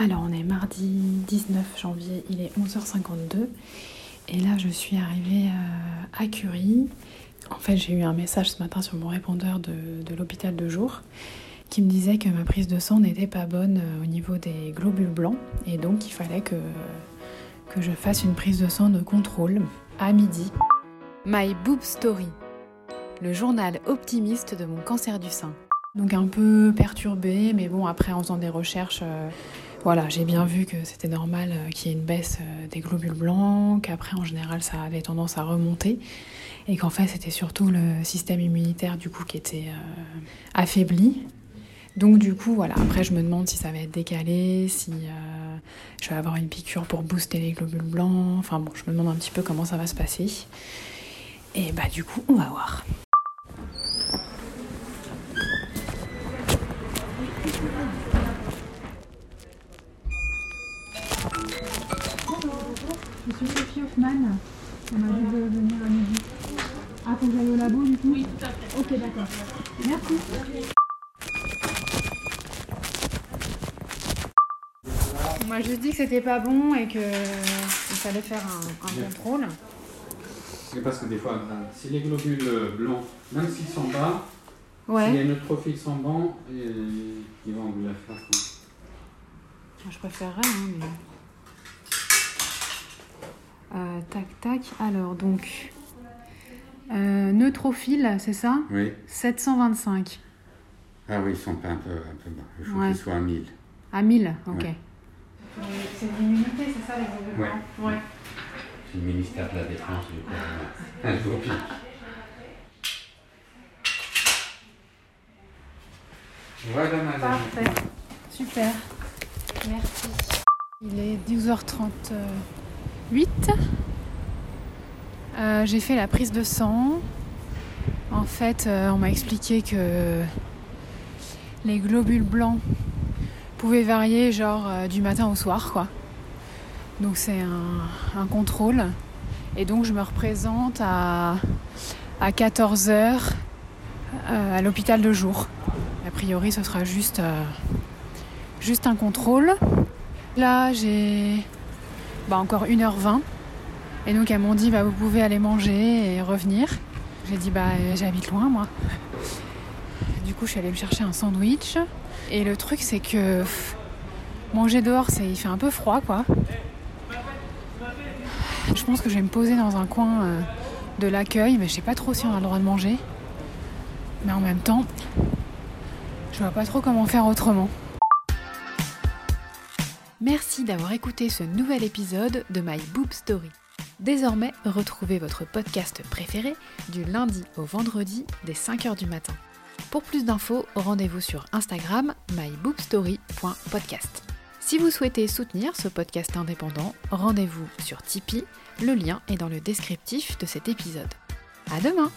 Alors on est mardi 19 janvier, il est 11h52 et là je suis arrivée euh, à Curie. En fait j'ai eu un message ce matin sur mon répondeur de, l'hôpital de jour qui me disait que ma prise de sang n'était pas bonne euh, au niveau des globules blancs et donc il fallait que, je fasse une prise de sang de contrôle à midi. My Boob Story, le journal optimiste de mon cancer du sein. Donc un peu perturbée, mais bon après en faisant des recherches... Euh, voilà, j'ai bien vu que c'était normal euh, qu'il y ait une baisse euh, des globules blancs, qu'après en général ça avait tendance à remonter et qu'en fait c'était surtout le système immunitaire du coup qui était euh, affaibli. Donc du coup voilà, après je me demande si ça va être décalé, si je vais avoir une piqûre pour booster les globules blancs, enfin bon, je me demande un petit peu comment ça va se passer. Et bah du coup on va voir. Je suis Sophie Hoffman. On m'a dit de venir à midi. Ah, faut que j'aille au labo du coup Oui, tout à fait. Ok, d'accord. Merci. On m'a juste dit que c'était pas bon et qu'il fallait faire un, contrôle. C'est parce que des fois, ben, si les globules blancs, même s'ils sont bas, ouais. si les neutrophiles sont bons, ils vont vous la faire. Je préférerais, hein, mais. Euh, tac, tac. Alors, donc. Euh, neutrophile, c'est ça? Oui. 725. Ah oui, ils sont pas un peu, un peu bas. Il faut qu'ils soient à 1000. À 1000, ok. C'est l'immunité, c'est ça les Oui. Ouais. C'est le ministère de la Défense, du coup. Un jour Voilà, madame. Parfait. Super. Merci. Il est 12h30. 8. Euh, j'ai fait la prise de sang. En fait, euh, on m'a expliqué que les globules blancs pouvaient varier genre euh, du matin au soir, quoi. Donc c'est un, contrôle. Et donc je me représente à, à 14h à l'hôpital de jour. A priori, ce sera juste, juste un contrôle. Là, j'ai bah, encore 1h20. Et donc elles m'ont dit bah, vous pouvez aller manger et revenir. J'ai dit bah j'habite loin moi. Du coup je suis allée me chercher un sandwich. Et le truc c'est que manger dehors c'est il fait un peu froid quoi. Je pense que je vais me poser dans un coin euh, de l'accueil, mais je sais pas trop si on a le droit de manger. Mais en même temps, je vois pas trop comment faire autrement. Merci d'avoir écouté ce nouvel épisode de My Boob Story. Désormais, retrouvez votre podcast préféré du lundi au vendredi dès 5h du matin. Pour plus d'infos, rendez-vous sur Instagram myboobstory.podcast. Si vous souhaitez soutenir ce podcast indépendant, rendez-vous sur Tipeee, le lien est dans le descriptif de cet épisode. À demain!